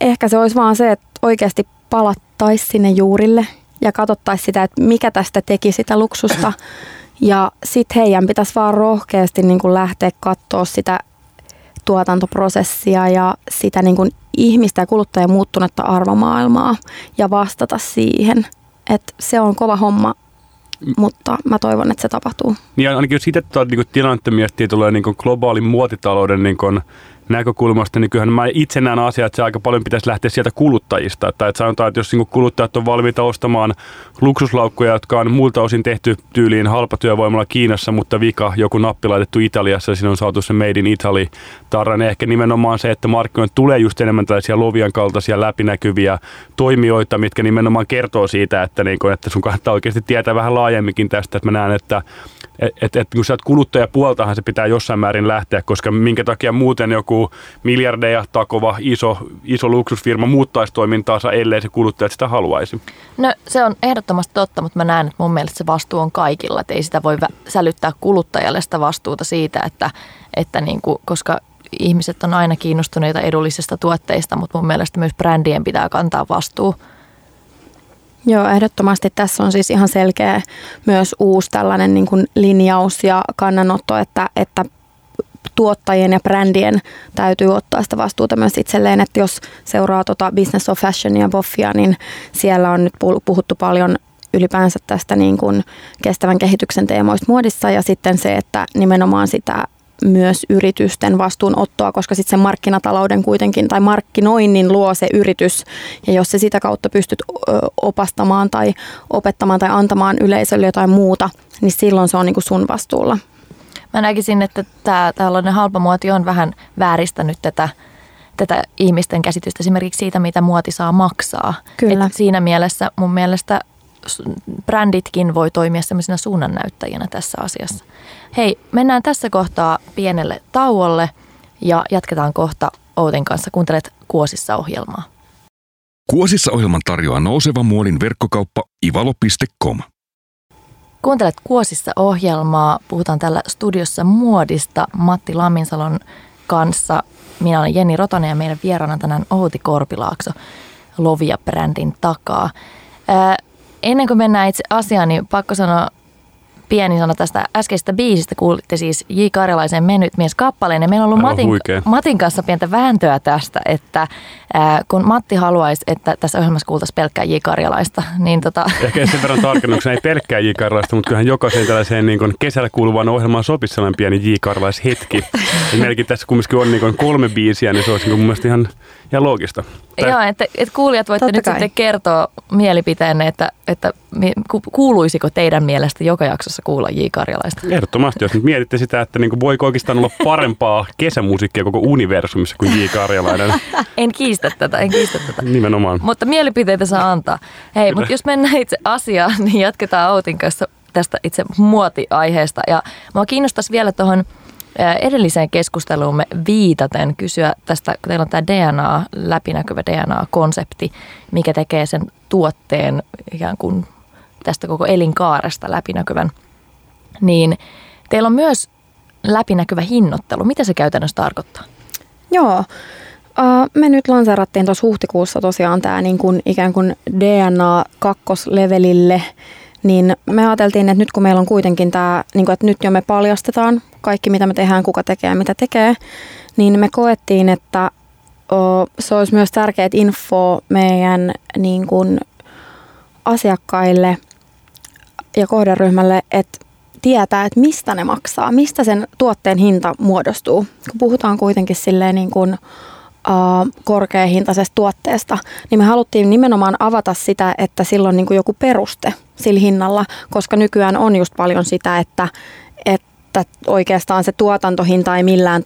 ehkä se olisi vaan se, että oikeasti palattaisiin sinne juurille ja katsottaisiin sitä, että mikä tästä teki sitä luksusta ja sitten heidän pitäisi vaan rohkeasti niin kuin lähteä katsoa sitä tuotantoprosessia ja sitä niin kuin ihmistä ja kuluttajan muuttunutta arvomaailmaa ja vastata siihen. Et se on kova homma, mutta mä toivon, että se tapahtuu. Niin ainakin jos itse tuota, niin tilannetta miettii, tulee niin globaalin muotitalouden niin kuin näkökulmasta, niin kyllähän mä itse näen asiaa, että se aika paljon pitäisi lähteä sieltä kuluttajista. Että, että sanotaan, että jos niin kuluttajat on valmiita ostamaan luksuslaukkuja, jotka on muulta osin tehty tyyliin halpatyövoimalla Kiinassa, mutta vika joku nappi laitettu Italiassa ja siinä on saatu se Made in Italy tarra, niin ehkä nimenomaan se, että markkinoille tulee just enemmän tällaisia Lovian kaltaisia läpinäkyviä toimijoita, mitkä nimenomaan kertoo siitä, että, niin kuin, että sun kannattaa oikeasti tietää vähän laajemminkin tästä, että mä näen, että et, et, et kun sä oot kuluttajapuoltahan se pitää jossain määrin lähteä, koska minkä takia muuten joku miljardeja takova iso, iso luksusfirma muuttaisi toimintaansa, ellei se kuluttaja sitä haluaisi. No se on ehdottomasti totta, mutta mä näen, että mun mielestä se vastuu on kaikilla, että ei sitä voi sälyttää kuluttajalle sitä vastuuta siitä, että, että niin kuin, koska ihmiset on aina kiinnostuneita edullisista tuotteista, mutta mun mielestä myös brändien pitää kantaa vastuu. Joo, ehdottomasti. Tässä on siis ihan selkeä myös uusi tällainen niin kuin linjaus ja kannanotto, että, että tuottajien ja brändien täytyy ottaa sitä vastuuta myös itselleen, että jos seuraa tuota Business of Fashion ja Boffia, niin siellä on nyt puhuttu paljon ylipäänsä tästä niin kuin kestävän kehityksen teemoista muodissa ja sitten se, että nimenomaan sitä myös yritysten vastuunottoa, koska sitten sen markkinatalouden kuitenkin tai markkinoinnin luo se yritys. Ja jos se sitä kautta pystyt opastamaan tai opettamaan tai antamaan yleisölle jotain muuta, niin silloin se on niin kuin sun vastuulla. Mä näkisin, että tämä tällainen halpamuoti on vähän vääristänyt tätä tätä ihmisten käsitystä esimerkiksi siitä, mitä muoti saa maksaa. Kyllä. Et siinä mielessä mun mielestä bränditkin voi toimia sellaisena suunnannäyttäjänä tässä asiassa. Hei, mennään tässä kohtaa pienelle tauolle ja jatketaan kohta Outin kanssa. Kuuntelet Kuosissa ohjelmaa. Kuosissa ohjelman tarjoaa nouseva muodin verkkokauppa ivalo.com. Kuuntelet Kuosissa ohjelmaa. Puhutaan täällä studiossa muodista Matti Lamminsalon kanssa. Minä olen Jenni Rotonen ja meidän vieraana tänään Outi Korpilaakso Lovia-brändin takaa. Ää, ennen kuin mennään itse asiaan, niin pakko sanoa pieni sana tästä äskeisestä biisistä. Kuulitte siis J. Karjalaisen Mennyt mies kappaleen. Ja meillä on ollut Matin, Matin kanssa pientä vääntöä tästä, että ää, kun Matti haluaisi, että tässä ohjelmassa kuultaisiin pelkkää J. Karjalaista, niin tota... Ehkä sen verran tarkennuksena ei pelkkää J. Karjalaista, mutta kyllähän jokaiseen tällaiseen niin kuin kesällä kuuluvaan ohjelmaan sopisi sellainen pieni J. hetki. Meilläkin tässä kumminkin on niin kolme biisiä, niin se olisi niin mun mielestä ihan ja loogista. Tai... Joo, että, että kuulijat voitte Totta nyt kai. sitten kertoa mielipiteenne, että, että kuuluisiko teidän mielestä joka jaksossa kuulla J. Karjalaista? Ehdottomasti, jos nyt mietitte sitä, että niin voiko oikeastaan olla parempaa kesämusiikkia koko universumissa kuin J. Karjalainen. en kiistä tätä, en kiistä tätä. Nimenomaan. Mutta mielipiteitä saa antaa. Hei, mutta jos mennään itse asiaan, niin jatketaan Outin kanssa tästä itse muotiaiheesta. Ja mua kiinnostaisi vielä tuohon edelliseen keskusteluumme viitaten kysyä tästä, kun teillä on tämä DNA, läpinäkyvä DNA-konsepti, mikä tekee sen tuotteen ikään kuin tästä koko elinkaaresta läpinäkyvän, niin teillä on myös läpinäkyvä hinnoittelu. Mitä se käytännössä tarkoittaa? Joo. Me nyt lanseerattiin tuossa huhtikuussa tosiaan tämä niin kuin ikään kuin DNA kakkoslevelille, niin me ajateltiin, että nyt kun meillä on kuitenkin tämä, niin kuin, että nyt jo me paljastetaan kaikki mitä me tehdään, kuka tekee ja mitä tekee, niin me koettiin, että se olisi myös tärkeää info meidän niin kuin, asiakkaille ja kohderyhmälle, että tietää, että mistä ne maksaa, mistä sen tuotteen hinta muodostuu. Kun puhutaan kuitenkin silleen niin kuin, korkeahintaisesta tuotteesta, niin me haluttiin nimenomaan avata sitä, että silloin niin joku peruste sillä hinnalla, koska nykyään on just paljon sitä, että, että että oikeastaan se tuotantohinta ei millään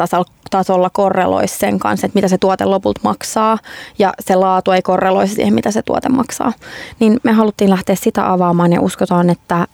tasolla korreloisi sen kanssa, että mitä se tuote lopulta maksaa ja se laatu ei korreloisi siihen, mitä se tuote maksaa. Niin me haluttiin lähteä sitä avaamaan ja uskotaan, että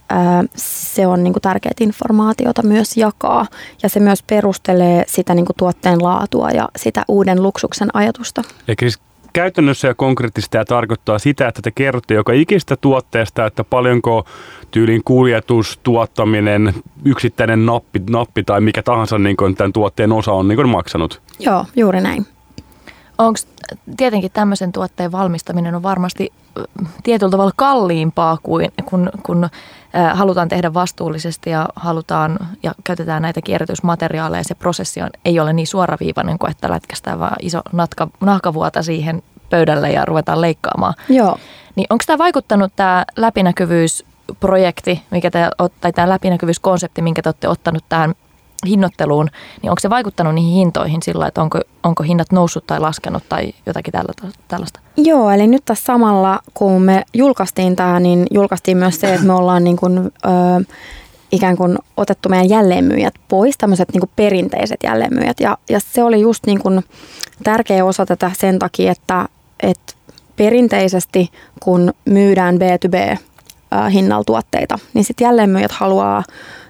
se on niin kuin tärkeää informaatiota myös jakaa ja se myös perustelee sitä niin kuin tuotteen laatua ja sitä uuden luksuksen ajatusta. Siis käytännössä ja konkreettisesti tämä tarkoittaa sitä, että te kerrotte joka ikistä tuotteesta, että paljonko tyylin kuljetus, tuottaminen, yksittäinen nappi, nappi tai mikä tahansa niin kuin tämän tuotteen osa on niin kuin maksanut. Joo, juuri näin. Onko tietenkin tämmöisen tuotteen valmistaminen on varmasti tietyllä tavalla kalliimpaa kuin kun, kun halutaan tehdä vastuullisesti ja halutaan ja käytetään näitä kierrätysmateriaaleja. Se prosessi on, ei ole niin suoraviivainen kuin että lätkästään vaan iso natka, nahkavuota siihen pöydälle ja ruvetaan leikkaamaan. Joo. Niin onko tämä vaikuttanut tämä läpinäkyvyysprojekti, mikä te, tai tämä läpinäkyvyyskonsepti, minkä te olette ottanut tähän hinnoitteluun, niin onko se vaikuttanut niihin hintoihin sillä, että onko, onko hinnat noussut tai laskenut tai jotakin tällaista? Joo, eli nyt tässä samalla, kun me julkaistiin tämä, niin julkaistiin myös se, että me ollaan niin kuin, ö, ikään kuin otettu meidän jälleenmyyjät pois, tämmöiset niin perinteiset jälleenmyyjät. Ja, ja se oli just niin kuin tärkeä osa tätä sen takia, että, että perinteisesti kun myydään B2B hinnalla tuotteita, niin sitten jälleenmyyjät haluaa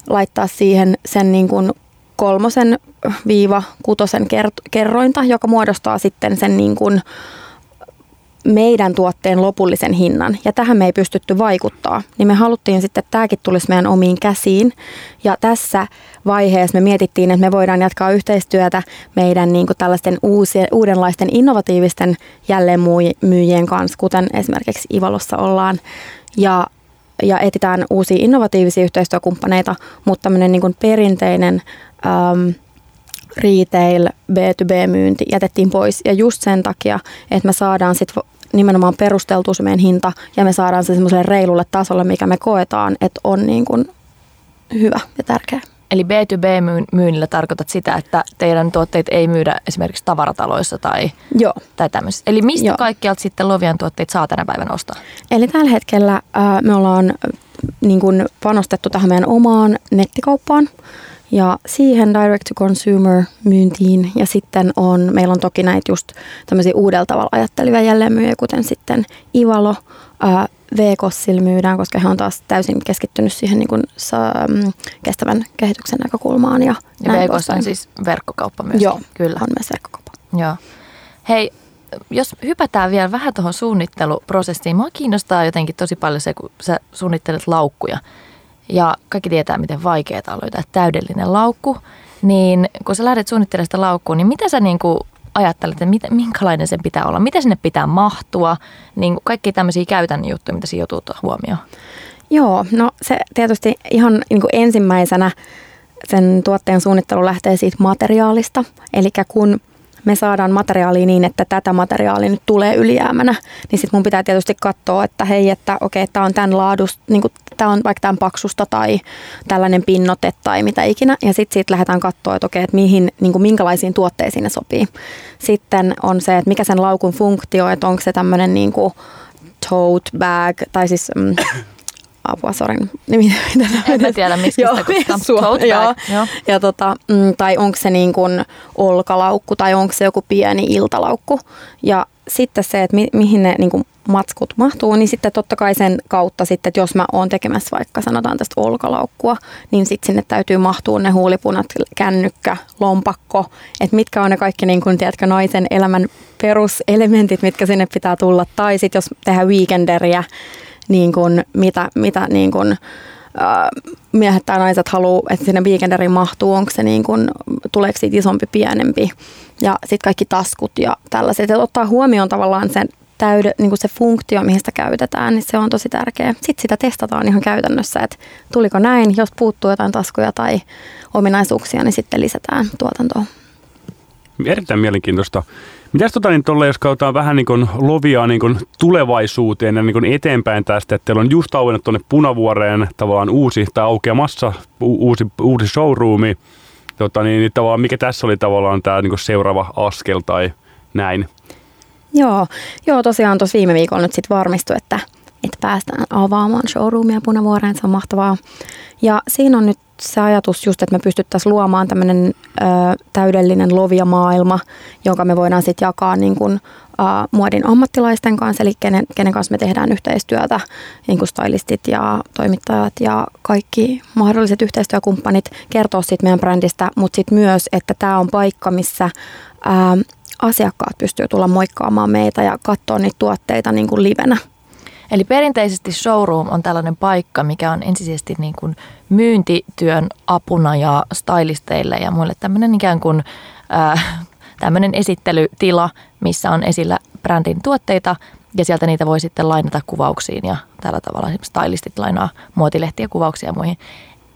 laittaa siihen sen niin kuin kolmosen viiva kutosen kerrointa, joka muodostaa sitten sen niin kuin meidän tuotteen lopullisen hinnan. Ja tähän me ei pystytty vaikuttaa. Niin me haluttiin sitten, että tämäkin tulisi meidän omiin käsiin. Ja tässä vaiheessa me mietittiin, että me voidaan jatkaa yhteistyötä meidän niin kuin tällaisten uusien, uudenlaisten innovatiivisten jälleenmyyjien kanssa, kuten esimerkiksi Ivalossa ollaan. Ja ja etsitään uusia innovatiivisia yhteistyökumppaneita, mutta tämmöinen niin perinteinen äm, retail, B2B-myynti jätettiin pois. Ja just sen takia, että me saadaan sitten nimenomaan perusteltua se meidän hinta ja me saadaan se semmoiselle reilulle tasolle, mikä me koetaan, että on niin kuin hyvä ja tärkeä. Eli B2B-myynnillä tarkoitat sitä, että teidän tuotteet ei myydä esimerkiksi tavarataloissa tai, Joo. tai tämmöisissä. Eli mistä Joo. kaikkialta sitten Lovian tuotteet saa tänä päivänä ostaa? Eli tällä hetkellä äh, me ollaan niin kuin panostettu tähän meidän omaan nettikauppaan ja siihen direct to consumer myyntiin ja sitten on, meillä on toki näitä just tämmöisiä uudella tavalla ajattelevia jälleenmyyjiä, kuten sitten Ivalo, VKSilla myydään, koska he on taas täysin keskittynyt siihen niin kuin, mm, kestävän kehityksen näkökulmaan. Ja, ja VKS on siis verkkokauppa myös. Joo, kyllä. on myös verkkokauppa. Joo. Hei, jos hypätään vielä vähän tuohon suunnitteluprosessiin. Mua kiinnostaa jotenkin tosi paljon se, kun sä suunnittelet laukkuja. Ja kaikki tietää, miten vaikeaa on löytää täydellinen laukku. Niin kun sä lähdet suunnittelemaan sitä laukkua, niin mitä sä niin kuin ajattelet, että mit, minkälainen sen pitää olla, miten sinne pitää mahtua, niin kaikki tämmöisiä käytännön juttuja, mitä siinä joutuu huomioon. Joo, no se tietysti ihan niin kuin ensimmäisenä sen tuotteen suunnittelu lähtee siitä materiaalista. Eli kun me saadaan materiaalia niin, että tätä materiaalia nyt tulee ylijäämänä, niin sitten mun pitää tietysti katsoa, että hei, että okei, tämä on tämän laadus, niin tämä on vaikka tämän paksusta tai tällainen pinnote tai mitä ikinä. Ja sitten siitä lähdetään katsoa, että okei, että mihin, niin kuin minkälaisiin tuotteisiin ne sopii. Sitten on se, että mikä sen laukun funktio, että onko se tämmöinen niin kuin tote bag, tai siis mm, apua, sorin. Niin, en mä tiedä, miksi sitä kutsutaan. Joo, joo. Ja tota, mm, tai onko se niin kuin olkalaukku tai onko se joku pieni iltalaukku. Ja sitten se, että mi- mihin ne niin kuin matskut mahtuu, niin sitten totta kai sen kautta sitten, että jos mä oon tekemässä vaikka sanotaan tästä olkalaukkua, niin sitten sinne täytyy mahtua ne huulipunat, kännykkä, lompakko, että mitkä on ne kaikki niin kuin, tiedätkö, naisen elämän peruselementit, mitkä sinne pitää tulla. Tai sitten jos tehdään weekenderiä, niin kuin, mitä, mitä niin kuin, miehet tai naiset haluaa, että sinne weekenderiin mahtuu, onko se niin kuin, tuleeko siitä isompi, pienempi ja sitten kaikki taskut ja tällaiset. Että ottaa huomioon tavallaan sen täyde, niin kuin se funktio, mihin sitä käytetään, niin se on tosi tärkeä. Sitten sitä testataan ihan käytännössä, että tuliko näin, jos puuttuu jotain taskuja tai ominaisuuksia, niin sitten lisätään tuotantoa. Erittäin mielenkiintoista. Mitäs tota, niin tolle, jos katsotaan vähän niin kuin lovia niin kuin tulevaisuuteen ja niin kuin eteenpäin tästä, että teillä on just auennut tuonne Punavuoreen tavallaan uusi tai aukeamassa uusi, uusi showroomi, tota, niin, niin tavallaan, mikä tässä oli tavallaan tämä niin kuin seuraava askel tai näin? Joo, joo tosiaan tuossa viime viikolla nyt sitten varmistui, että, että päästään avaamaan showroomia Punavuoreen, se on mahtavaa. Ja siinä on nyt se ajatus just, että me pystyttäisiin luomaan tämmöinen täydellinen lovia-maailma, jonka me voidaan sitten jakaa niin kuin, ö, muodin ammattilaisten kanssa, eli kenen, kenen kanssa me tehdään yhteistyötä, niin kuin stylistit ja toimittajat ja kaikki mahdolliset yhteistyökumppanit kertoo sitten meidän brändistä, mutta sitten myös, että tämä on paikka, missä ö, asiakkaat pystyy tulla moikkaamaan meitä ja katsoa niitä tuotteita niin kuin livenä. Eli perinteisesti showroom on tällainen paikka, mikä on ensisijaisesti niin kuin myyntityön apuna ja stylisteille ja muille tämmöinen ikään kuin äh, tämmöinen esittelytila, missä on esillä brändin tuotteita ja sieltä niitä voi sitten lainata kuvauksiin ja tällä tavalla stylistit lainaa muotilehtiä, kuvauksia ja muihin.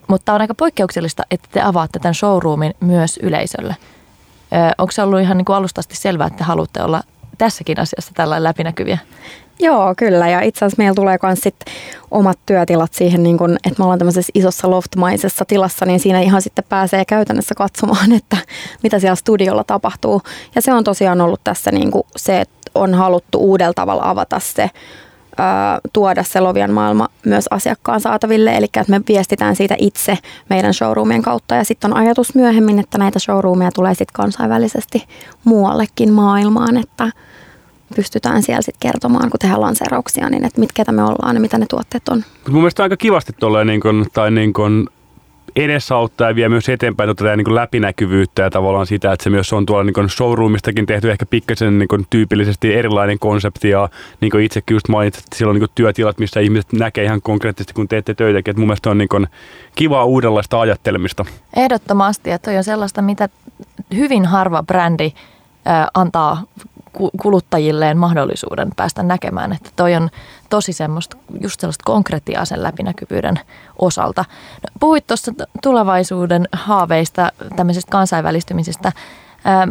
Mutta on aika poikkeuksellista, että te avaatte tämän showroomin myös yleisölle. Onko se ollut ihan niin kuin alusta asti selvää, että haluatte olla tässäkin asiassa tällainen läpinäkyviä? Joo, kyllä. Ja itse asiassa meillä tulee myös sit omat työtilat siihen, niin kun, että me ollaan tämmöisessä isossa loftmaisessa tilassa, niin siinä ihan sitten pääsee käytännössä katsomaan, että mitä siellä studiolla tapahtuu. Ja se on tosiaan ollut tässä niin se, että on haluttu uudella tavalla avata se tuoda se Lovian maailma myös asiakkaan saataville. Eli että me viestitään siitä itse meidän showroomien kautta. Ja sitten on ajatus myöhemmin, että näitä showroomia tulee sitten kansainvälisesti muuallekin maailmaan, että pystytään siellä sitten kertomaan, kun tehdään lanseerauksia, niin että mitkä me ollaan ja mitä ne tuotteet on. Mun mielestä aika kivasti tuolla niin kun, tai niin kun edesauttaa ja vie myös eteenpäin tätä niin kuin läpinäkyvyyttä ja tavallaan sitä, että se myös on tuolla niin kuin showroomistakin tehty ehkä pikkasen niin kuin tyypillisesti erilainen konsepti ja niin kuin itsekin just mainitsit, että siellä on niin kuin työtilat, missä ihmiset näkee ihan konkreettisesti, kun teette töitäkin, että mun mielestä on niin kuin kivaa uudenlaista ajattelemista. Ehdottomasti, että toi on sellaista, mitä hyvin harva brändi antaa kuluttajilleen mahdollisuuden päästä näkemään, että toi on tosi semmoista, just sellaista konkretiaa sen läpinäkyvyyden osalta. No, puhuit tuossa tulevaisuuden haaveista, tämmöisestä kansainvälistymisestä.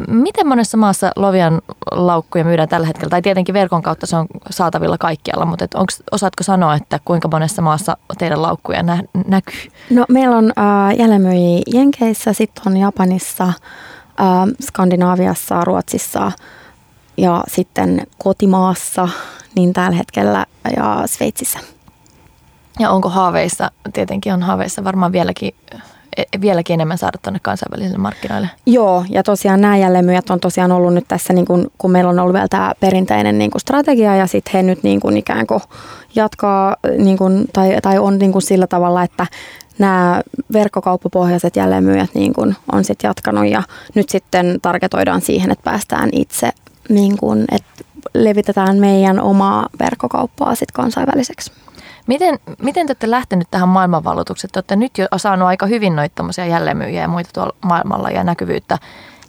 Miten monessa maassa Lovian laukkuja myydään tällä hetkellä? Tai tietenkin verkon kautta se on saatavilla kaikkialla, mutta et onks, osaatko sanoa, että kuinka monessa maassa teidän laukkuja nä- näkyy? No meillä on äh, jälleenmyyjiä Jenkeissä, sitten on Japanissa, äh, Skandinaaviassa, Ruotsissa – ja sitten kotimaassa niin tällä hetkellä ja Sveitsissä. Ja onko haaveissa, tietenkin on haaveissa varmaan vieläkin e, vieläkin enemmän saada tuonne kansainvälisille markkinoille. Joo, ja tosiaan nämä jälleenmyyjät on tosiaan ollut nyt tässä, niin kun, kun meillä on ollut vielä tämä perinteinen niin strategia, ja sitten he nyt niin kuin ikään kuin jatkaa, niin kuin, tai, tai on niin kuin sillä tavalla, että nämä verkkokauppapohjaiset jälleenmyyjät niin kuin on sitten jatkanut, ja nyt sitten targetoidaan siihen, että päästään itse niin kuin, että levitetään meidän omaa verkkokauppaa sit kansainväliseksi. Miten, miten te olette lähtenyt tähän maailmanvalloitukseen? Te olette nyt jo saanut aika hyvin noita jälleenmyyjiä ja muita tuolla maailmalla ja näkyvyyttä.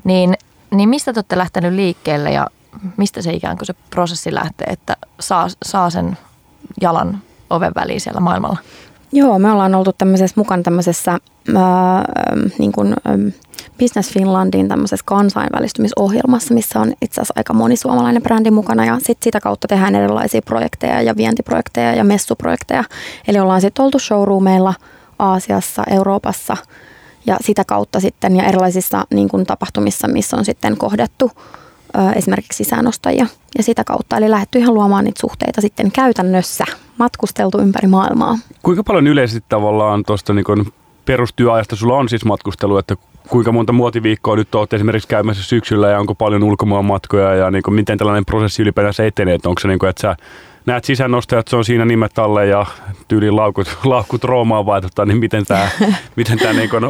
Niin, niin mistä te olette lähtenyt liikkeelle ja mistä se ikään kuin se prosessi lähtee, että saa, saa sen jalan oven väliin siellä maailmalla? Joo, me ollaan oltu tämmöisessä mukana tämmöisessä ää, niin kuin, Business Finlandin tämmöisessä kansainvälistymisohjelmassa, missä on itse asiassa aika moni suomalainen brändi mukana ja sitten sitä kautta tehdään erilaisia projekteja ja vientiprojekteja ja messuprojekteja. Eli ollaan sitten oltu showroomeilla Aasiassa, Euroopassa ja sitä kautta sitten ja erilaisissa niin kuin, tapahtumissa, missä on sitten kohdattu esimerkiksi sisäänostajia ja sitä kautta. Eli lähdetty ihan luomaan niitä suhteita sitten käytännössä, matkusteltu ympäri maailmaa. Kuinka paljon yleisesti tavallaan tuosta niin perustyöajasta sulla on siis matkustelu, että kuinka monta muotiviikkoa nyt olet esimerkiksi käymässä syksyllä ja onko paljon ulkomaan matkoja ja niin kuin, miten tällainen prosessi ylipäänsä etenee, että onko se niin kuin, että sä näet sisäännostajat, se on siinä nimet alle ja tyyliin laukut, laukut roomaan vai tota, niin miten tämä miten tää, niin kuin,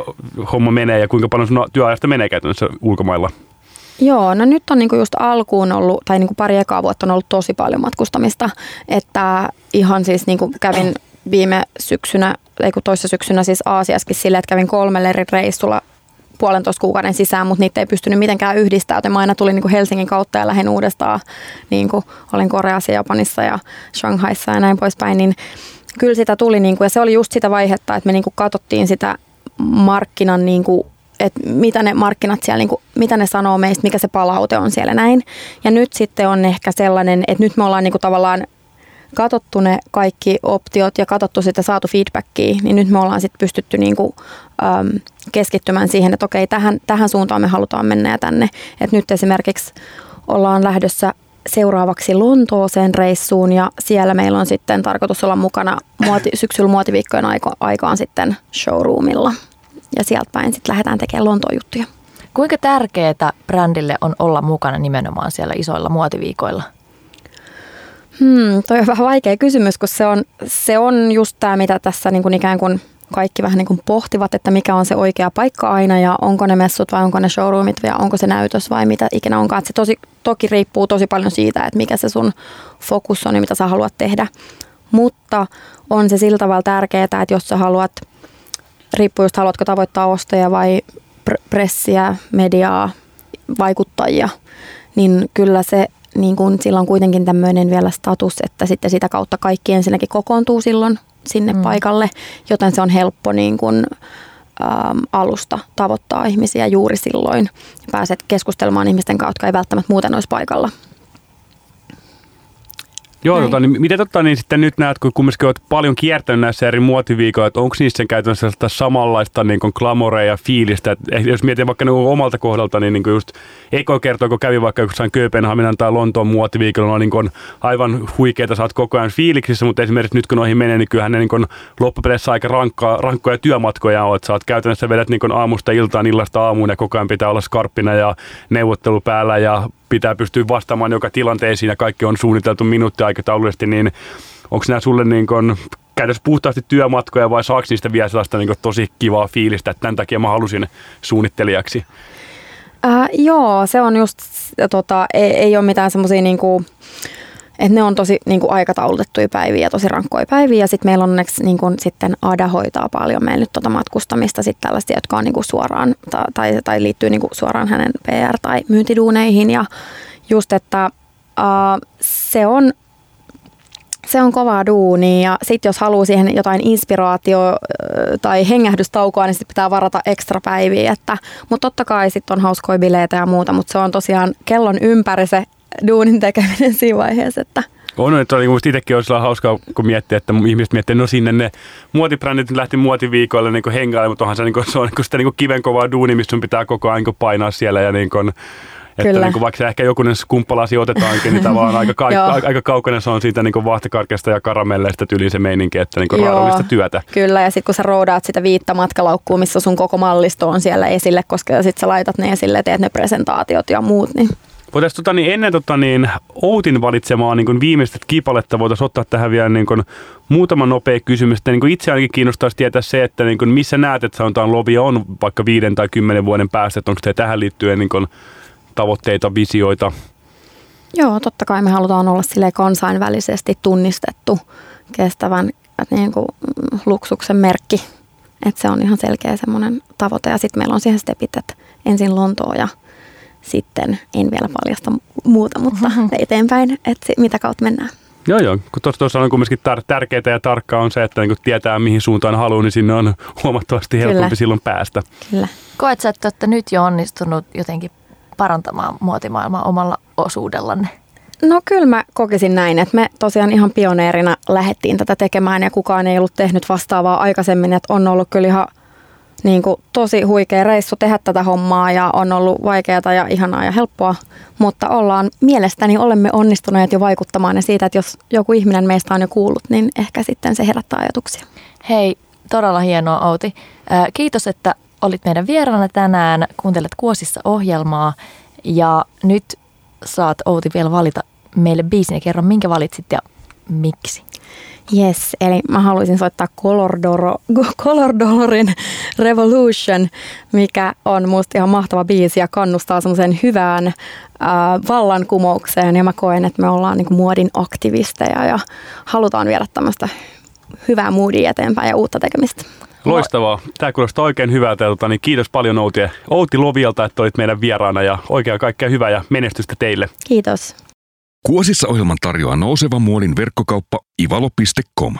homma menee ja kuinka paljon sun työajasta menee käytännössä ulkomailla? Joo, no nyt on niinku just alkuun ollut, tai niinku pari ekaa vuotta on ollut tosi paljon matkustamista. Että ihan siis niinku kävin viime syksynä, ei kun toissa syksynä siis Aasiaskin silleen, että kävin kolmelle eri reissulla puolentoista kuukauden sisään, mutta niitä ei pystynyt mitenkään yhdistää, joten mä aina tulin niin Helsingin kautta ja lähdin uudestaan, niin kuin olin Koreassa, Japanissa ja Shanghaissa ja näin poispäin, niin kyllä sitä tuli, niin kuin, ja se oli just sitä vaihetta, että me niin kuin katsottiin sitä markkinan niin kuin että mitä ne markkinat siellä, niin kuin, mitä ne sanoo meistä, mikä se palaute on siellä näin. Ja nyt sitten on ehkä sellainen, että nyt me ollaan niin kuin tavallaan katsottu ne kaikki optiot ja katsottu sitä saatu feedbackia, niin nyt me ollaan sitten pystytty niinku, äm, keskittymään siihen, että okei, tähän, tähän suuntaan me halutaan mennä ja tänne. Et nyt esimerkiksi ollaan lähdössä seuraavaksi Lontooseen reissuun ja siellä meillä on sitten tarkoitus olla mukana muoti, syksyllä muotiviikkojen aiko, aikaan sitten showroomilla. Ja sieltä päin sitten lähdetään tekemään Lontoon juttuja. Kuinka tärkeää brändille on olla mukana nimenomaan siellä isoilla muotiviikoilla? Hmm, toi on vähän vaikea kysymys, kun se on, se on just tämä, mitä tässä niin kuin ikään kuin kaikki vähän niin kuin pohtivat, että mikä on se oikea paikka aina ja onko ne messut vai onko ne showroomit vai onko se näytös vai mitä ikinä onkaan. Että se tosi, toki riippuu tosi paljon siitä, että mikä se sun fokus on ja mitä sä haluat tehdä. Mutta on se sillä tavalla tärkeää, että jos sä haluat, riippuu just haluatko tavoittaa ostoja vai pressiä, mediaa, vaikuttajia, niin kyllä se niin kun sillä on kuitenkin tämmöinen vielä status, että sitten sitä kautta kaikki ensinnäkin kokoontuu silloin sinne mm. paikalle, joten se on helppo niin kun, äm, alusta tavoittaa ihmisiä juuri silloin. Pääset keskustelemaan ihmisten kanssa, jotka ei välttämättä muuten olisi paikalla. Joo, tota, niin miten totta, niin sitten nyt näet, kun kumminkin olet paljon kiertänyt näissä eri muotiviikoilla, että onko niissä käytännössä samanlaista niin kuin glamorea ja fiilistä, että jos mietin vaikka niin omalta kohdalta, niin, niin kuin just Eko kertoo, kun kävi vaikka jossain Kööpenhaminan tai Lontoon muotiviikolla, on niin kuin aivan huikeita, saat koko ajan fiiliksissä, mutta esimerkiksi nyt kun noihin menee, niin kyllähän ne niin kuin loppupeleissä aika rankkaa, rankkoja työmatkoja on, että saat käytännössä vedät niin kuin aamusta iltaan, illasta aamuun ja koko ajan pitää olla skarppina ja neuvottelu päällä ja pitää pystyä vastaamaan joka tilanteeseen ja kaikki on suunniteltu minuuttiaikataulullisesti, niin onko nämä sulle niin kuin käydä puhtaasti työmatkoja vai saako niistä vielä sellaista niin tosi kivaa fiilistä, että tämän takia mä halusin suunnittelijaksi? Äh, joo, se on just, tota, ei, ei ole mitään semmoisia niinku, että ne on tosi niin kuin aikataulutettuja päiviä ja tosi rankkoja päiviä. Ja sitten meillä on onneksi niin kuin, sitten Ada hoitaa paljon meillä nyt tuota matkustamista sitten tällaista, jotka on niin kuin suoraan tai, tai liittyy niin kuin suoraan hänen PR- tai myyntiduuneihin. Ja just, että uh, se on se on kovaa duunia ja sitten jos haluaa siihen jotain inspiraatio- tai hengähdystaukoa, niin sitten pitää varata ekstra päiviä. Mutta totta kai sitten on hauskoja bileitä ja muuta, mutta se on tosiaan kellon ympäri se duunin tekeminen siinä vaiheessa. Että. On, että oli musta itsekin olisi hauskaa, kun miettii, että ihmiset miettii, no sinne ne muotibrändit lähti muotiviikoille niin hengailemaan, mutta onhan se, niin kuin, se on niin sitä niin kivenkovaa duuni, missä sun pitää koko ajan niin painaa siellä ja niin kuin, että Kyllä. Niin kuin vaikka ehkä jokunen skumppalasi otetaankin, niin tavallaan aika, ka- aika kaukana se on siitä niin vaahtokarkeasta ja karamelleista tyyliin se meininki, että niin raadollista työtä. Kyllä, ja sitten kun sä roodaat sitä viittä matkalaukkua, missä sun koko mallisto on siellä esille, koska sitten sä laitat ne esille, teet ne presentaatiot ja muut, niin Voitaisiin tota, niin ennen tota, niin, Outin valitsemaa niin viimeistä kipaletta voitaisiin ottaa tähän vielä niin kuin, muutama nopea kysymys. Niin kuin itse ainakin kiinnostaisi tietää se, että niin kuin, missä näet, että sanotaan Lovia on vaikka viiden tai kymmenen vuoden päästä, että onko se tähän liittyen niin kuin, tavoitteita, visioita? Joo, totta kai me halutaan olla sille kansainvälisesti tunnistettu kestävän niin kuin, luksuksen merkki. Että se on ihan selkeä semmoinen tavoite. Ja sitten meillä on siihen stepit, että ensin Lontoa ja sitten en vielä paljasta muuta, mutta eteenpäin, että mitä kautta mennään. Joo, joo. Kun tuossa on kuitenkin tar- tärkeää ja tarkkaa on se, että niin tietää mihin suuntaan haluaa, niin sinne on huomattavasti helpompi Kyllä. silloin päästä. Kyllä. Koet sä, että olette nyt jo onnistunut jotenkin parantamaan muotimaailmaa omalla osuudellanne? No kyllä mä kokisin näin, että me tosiaan ihan pioneerina lähdettiin tätä tekemään ja kukaan ei ollut tehnyt vastaavaa aikaisemmin, että on ollut kyllä ihan niin kuin tosi huikea reissu tehdä tätä hommaa ja on ollut vaikeaa ja ihanaa ja helppoa, mutta ollaan mielestäni olemme onnistuneet jo vaikuttamaan ja siitä, että jos joku ihminen meistä on jo kuullut, niin ehkä sitten se herättää ajatuksia. Hei, todella hienoa Outi. Kiitos, että olit meidän vieraana tänään, kuuntelet Kuosissa ohjelmaa ja nyt saat Outi vielä valita meille biisin ja kerro, minkä valitsit ja miksi. Yes, eli mä haluaisin soittaa Color, Doro, Color Dolorin Revolution, mikä on musta ihan mahtava biisi ja kannustaa semmoiseen hyvään äh, vallankumoukseen. Ja mä koen, että me ollaan niin muodin aktivisteja ja halutaan viedä tämmöistä hyvää moodia eteenpäin ja uutta tekemistä. Loistavaa. Tämä kuulostaa oikein hyvältä. Tota, niin kiitos paljon Outi, Outi Lovialta, että olit meidän vieraana ja oikein kaikkea hyvää ja menestystä teille. Kiitos. Kuosissa ohjelman tarjoaa nouseva muodin verkkokauppa ivalo.com.